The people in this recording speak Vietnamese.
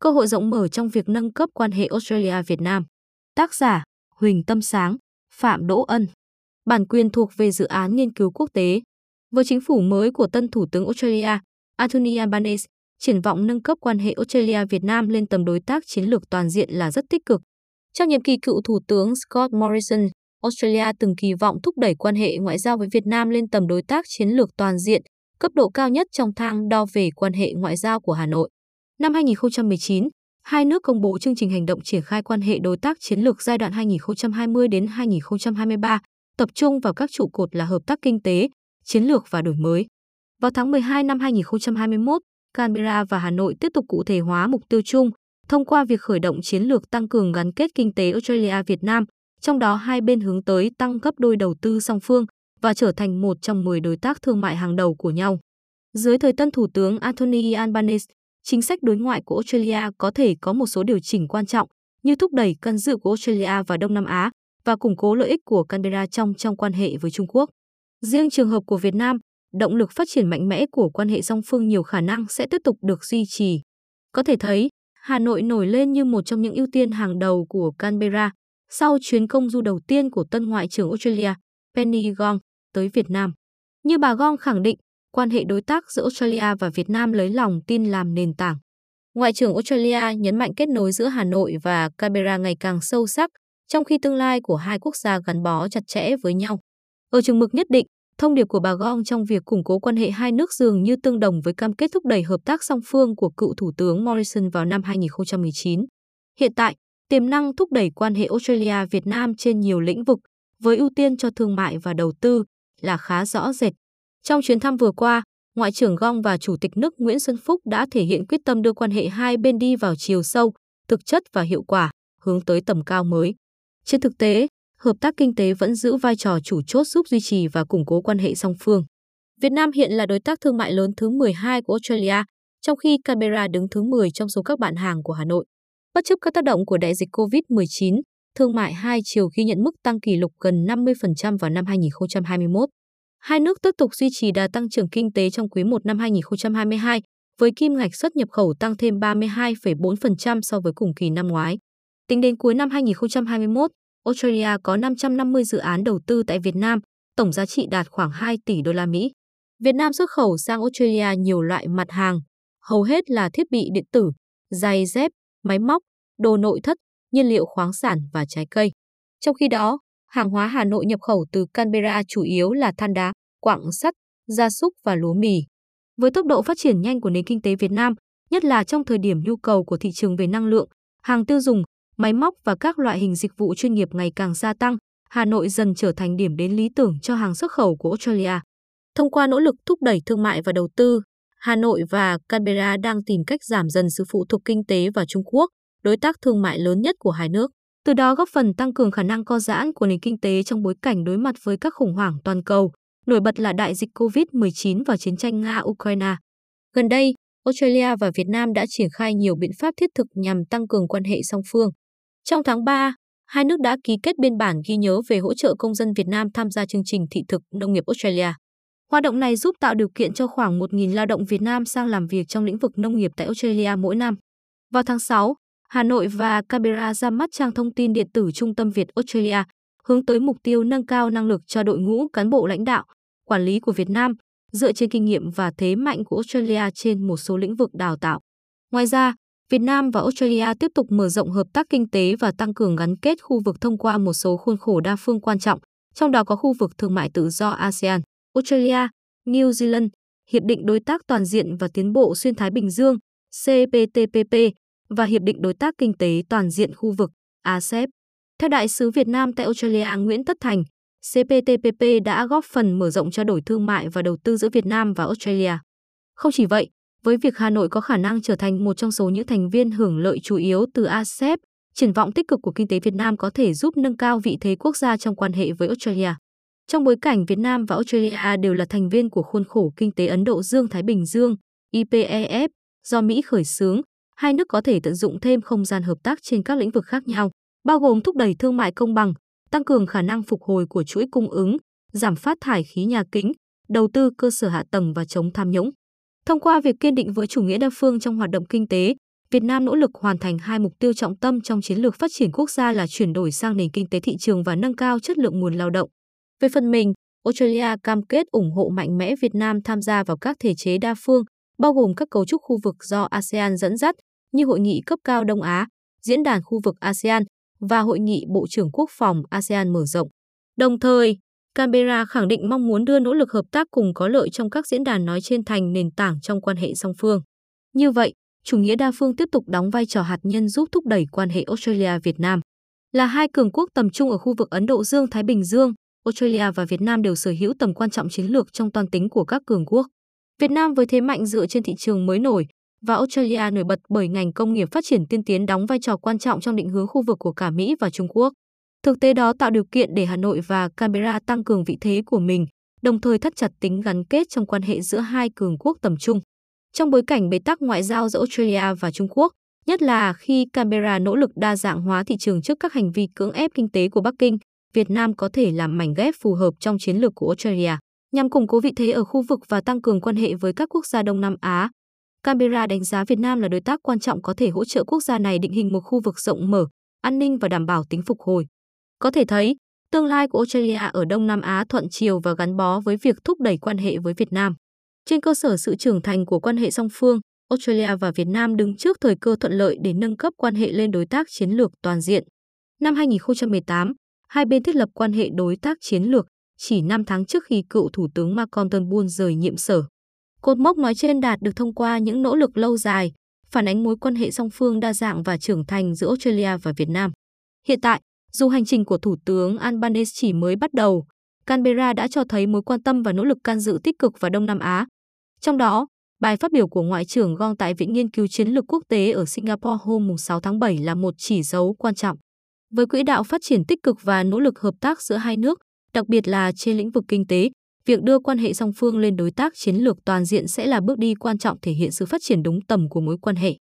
cơ hội rộng mở trong việc nâng cấp quan hệ Australia-Việt Nam. Tác giả Huỳnh Tâm Sáng, Phạm Đỗ Ân. Bản quyền thuộc về dự án nghiên cứu quốc tế. Với chính phủ mới của tân Thủ tướng Australia, Anthony Albanese, triển vọng nâng cấp quan hệ Australia-Việt Nam lên tầm đối tác chiến lược toàn diện là rất tích cực. Trong nhiệm kỳ cựu Thủ tướng Scott Morrison, Australia từng kỳ vọng thúc đẩy quan hệ ngoại giao với Việt Nam lên tầm đối tác chiến lược toàn diện, cấp độ cao nhất trong thang đo về quan hệ ngoại giao của Hà Nội. Năm 2019, hai nước công bố chương trình hành động triển khai quan hệ đối tác chiến lược giai đoạn 2020 đến 2023, tập trung vào các trụ cột là hợp tác kinh tế, chiến lược và đổi mới. Vào tháng 12 năm 2021, Canberra và Hà Nội tiếp tục cụ thể hóa mục tiêu chung thông qua việc khởi động chiến lược tăng cường gắn kết kinh tế Australia-Việt Nam, trong đó hai bên hướng tới tăng gấp đôi đầu tư song phương và trở thành một trong 10 đối tác thương mại hàng đầu của nhau. Dưới thời tân Thủ tướng Anthony Albanese, chính sách đối ngoại của Australia có thể có một số điều chỉnh quan trọng như thúc đẩy cân dự của Australia và Đông Nam Á và củng cố lợi ích của Canberra trong trong quan hệ với Trung Quốc. Riêng trường hợp của Việt Nam, động lực phát triển mạnh mẽ của quan hệ song phương nhiều khả năng sẽ tiếp tục được duy trì. Có thể thấy, Hà Nội nổi lên như một trong những ưu tiên hàng đầu của Canberra sau chuyến công du đầu tiên của tân Ngoại trưởng Australia, Penny Gong, tới Việt Nam. Như bà Gong khẳng định, quan hệ đối tác giữa Australia và Việt Nam lấy lòng tin làm nền tảng. Ngoại trưởng Australia nhấn mạnh kết nối giữa Hà Nội và Canberra ngày càng sâu sắc, trong khi tương lai của hai quốc gia gắn bó chặt chẽ với nhau. Ở chừng mực nhất định, thông điệp của bà Gong trong việc củng cố quan hệ hai nước dường như tương đồng với cam kết thúc đẩy hợp tác song phương của cựu Thủ tướng Morrison vào năm 2019. Hiện tại, tiềm năng thúc đẩy quan hệ Australia-Việt Nam trên nhiều lĩnh vực, với ưu tiên cho thương mại và đầu tư, là khá rõ rệt. Trong chuyến thăm vừa qua, Ngoại trưởng Gong và Chủ tịch nước Nguyễn Xuân Phúc đã thể hiện quyết tâm đưa quan hệ hai bên đi vào chiều sâu, thực chất và hiệu quả, hướng tới tầm cao mới. Trên thực tế, hợp tác kinh tế vẫn giữ vai trò chủ chốt giúp duy trì và củng cố quan hệ song phương. Việt Nam hiện là đối tác thương mại lớn thứ 12 của Australia, trong khi Canberra đứng thứ 10 trong số các bạn hàng của Hà Nội. Bất chấp các tác động của đại dịch COVID-19, thương mại hai chiều ghi nhận mức tăng kỷ lục gần 50% vào năm 2021. Hai nước tiếp tục duy trì đà tăng trưởng kinh tế trong quý 1 năm 2022, với kim ngạch xuất nhập khẩu tăng thêm 32,4% so với cùng kỳ năm ngoái. Tính đến cuối năm 2021, Australia có 550 dự án đầu tư tại Việt Nam, tổng giá trị đạt khoảng 2 tỷ đô la Mỹ. Việt Nam xuất khẩu sang Australia nhiều loại mặt hàng, hầu hết là thiết bị điện tử, giày dép, máy móc, đồ nội thất, nhiên liệu khoáng sản và trái cây. Trong khi đó, hàng hóa Hà Nội nhập khẩu từ Canberra chủ yếu là than đá, quặng sắt, gia súc và lúa mì. Với tốc độ phát triển nhanh của nền kinh tế Việt Nam, nhất là trong thời điểm nhu cầu của thị trường về năng lượng, hàng tiêu dùng, máy móc và các loại hình dịch vụ chuyên nghiệp ngày càng gia tăng, Hà Nội dần trở thành điểm đến lý tưởng cho hàng xuất khẩu của Australia. Thông qua nỗ lực thúc đẩy thương mại và đầu tư, Hà Nội và Canberra đang tìm cách giảm dần sự phụ thuộc kinh tế vào Trung Quốc, đối tác thương mại lớn nhất của hai nước. Từ đó góp phần tăng cường khả năng co giãn của nền kinh tế trong bối cảnh đối mặt với các khủng hoảng toàn cầu, nổi bật là đại dịch COVID-19 và chiến tranh Nga-Ukraine. Gần đây, Australia và Việt Nam đã triển khai nhiều biện pháp thiết thực nhằm tăng cường quan hệ song phương. Trong tháng 3, hai nước đã ký kết biên bản ghi nhớ về hỗ trợ công dân Việt Nam tham gia chương trình thị thực nông nghiệp Australia. Hoạt động này giúp tạo điều kiện cho khoảng 1.000 lao động Việt Nam sang làm việc trong lĩnh vực nông nghiệp tại Australia mỗi năm. Vào tháng 6, Hà Nội và Canberra ra mắt trang thông tin điện tử Trung tâm Việt Australia, hướng tới mục tiêu nâng cao năng lực cho đội ngũ cán bộ lãnh đạo, quản lý của Việt Nam, dựa trên kinh nghiệm và thế mạnh của Australia trên một số lĩnh vực đào tạo. Ngoài ra, Việt Nam và Australia tiếp tục mở rộng hợp tác kinh tế và tăng cường gắn kết khu vực thông qua một số khuôn khổ đa phương quan trọng, trong đó có khu vực thương mại tự do ASEAN, Australia, New Zealand, Hiệp định Đối tác Toàn diện và Tiến bộ Xuyên Thái Bình Dương, CPTPP và Hiệp định Đối tác Kinh tế Toàn diện khu vực, ASEP. Theo Đại sứ Việt Nam tại Australia Nguyễn Tất Thành, CPTPP đã góp phần mở rộng trao đổi thương mại và đầu tư giữa Việt Nam và Australia. Không chỉ vậy, với việc Hà Nội có khả năng trở thành một trong số những thành viên hưởng lợi chủ yếu từ ASEP, triển vọng tích cực của kinh tế Việt Nam có thể giúp nâng cao vị thế quốc gia trong quan hệ với Australia. Trong bối cảnh Việt Nam và Australia đều là thành viên của khuôn khổ kinh tế Ấn Độ Dương-Thái Bình Dương, IPEF, do Mỹ khởi xướng, hai nước có thể tận dụng thêm không gian hợp tác trên các lĩnh vực khác nhau, bao gồm thúc đẩy thương mại công bằng, tăng cường khả năng phục hồi của chuỗi cung ứng, giảm phát thải khí nhà kính, đầu tư cơ sở hạ tầng và chống tham nhũng. Thông qua việc kiên định với chủ nghĩa đa phương trong hoạt động kinh tế, Việt Nam nỗ lực hoàn thành hai mục tiêu trọng tâm trong chiến lược phát triển quốc gia là chuyển đổi sang nền kinh tế thị trường và nâng cao chất lượng nguồn lao động. Về phần mình, Australia cam kết ủng hộ mạnh mẽ Việt Nam tham gia vào các thể chế đa phương, bao gồm các cấu trúc khu vực do ASEAN dẫn dắt như Hội nghị cấp cao Đông Á, Diễn đàn khu vực ASEAN và Hội nghị Bộ trưởng Quốc phòng ASEAN mở rộng. Đồng thời, Canberra khẳng định mong muốn đưa nỗ lực hợp tác cùng có lợi trong các diễn đàn nói trên thành nền tảng trong quan hệ song phương. Như vậy, chủ nghĩa đa phương tiếp tục đóng vai trò hạt nhân giúp thúc đẩy quan hệ Australia-Việt Nam. Là hai cường quốc tầm trung ở khu vực Ấn Độ Dương-Thái Bình Dương, Australia và Việt Nam đều sở hữu tầm quan trọng chiến lược trong toàn tính của các cường quốc. Việt Nam với thế mạnh dựa trên thị trường mới nổi và Australia nổi bật bởi ngành công nghiệp phát triển tiên tiến đóng vai trò quan trọng trong định hướng khu vực của cả Mỹ và Trung Quốc. Thực tế đó tạo điều kiện để Hà Nội và Canberra tăng cường vị thế của mình, đồng thời thắt chặt tính gắn kết trong quan hệ giữa hai cường quốc tầm trung. Trong bối cảnh bế tắc ngoại giao giữa Australia và Trung Quốc, nhất là khi Canberra nỗ lực đa dạng hóa thị trường trước các hành vi cưỡng ép kinh tế của Bắc Kinh, Việt Nam có thể làm mảnh ghép phù hợp trong chiến lược của Australia nhằm củng cố vị thế ở khu vực và tăng cường quan hệ với các quốc gia Đông Nam Á. Canberra đánh giá Việt Nam là đối tác quan trọng có thể hỗ trợ quốc gia này định hình một khu vực rộng mở, an ninh và đảm bảo tính phục hồi. Có thể thấy, tương lai của Australia ở Đông Nam Á thuận chiều và gắn bó với việc thúc đẩy quan hệ với Việt Nam. Trên cơ sở sự trưởng thành của quan hệ song phương, Australia và Việt Nam đứng trước thời cơ thuận lợi để nâng cấp quan hệ lên đối tác chiến lược toàn diện. Năm 2018, hai bên thiết lập quan hệ đối tác chiến lược chỉ 5 tháng trước khi cựu Thủ tướng Malcolm Turnbull rời nhiệm sở. Cột mốc nói trên đạt được thông qua những nỗ lực lâu dài, phản ánh mối quan hệ song phương đa dạng và trưởng thành giữa Australia và Việt Nam. Hiện tại, dù hành trình của Thủ tướng Albanese chỉ mới bắt đầu, Canberra đã cho thấy mối quan tâm và nỗ lực can dự tích cực vào Đông Nam Á. Trong đó, bài phát biểu của Ngoại trưởng Gong tại Viện Nghiên cứu Chiến lược Quốc tế ở Singapore hôm 6 tháng 7 là một chỉ dấu quan trọng. Với quỹ đạo phát triển tích cực và nỗ lực hợp tác giữa hai nước, đặc biệt là trên lĩnh vực kinh tế, việc đưa quan hệ song phương lên đối tác chiến lược toàn diện sẽ là bước đi quan trọng thể hiện sự phát triển đúng tầm của mối quan hệ.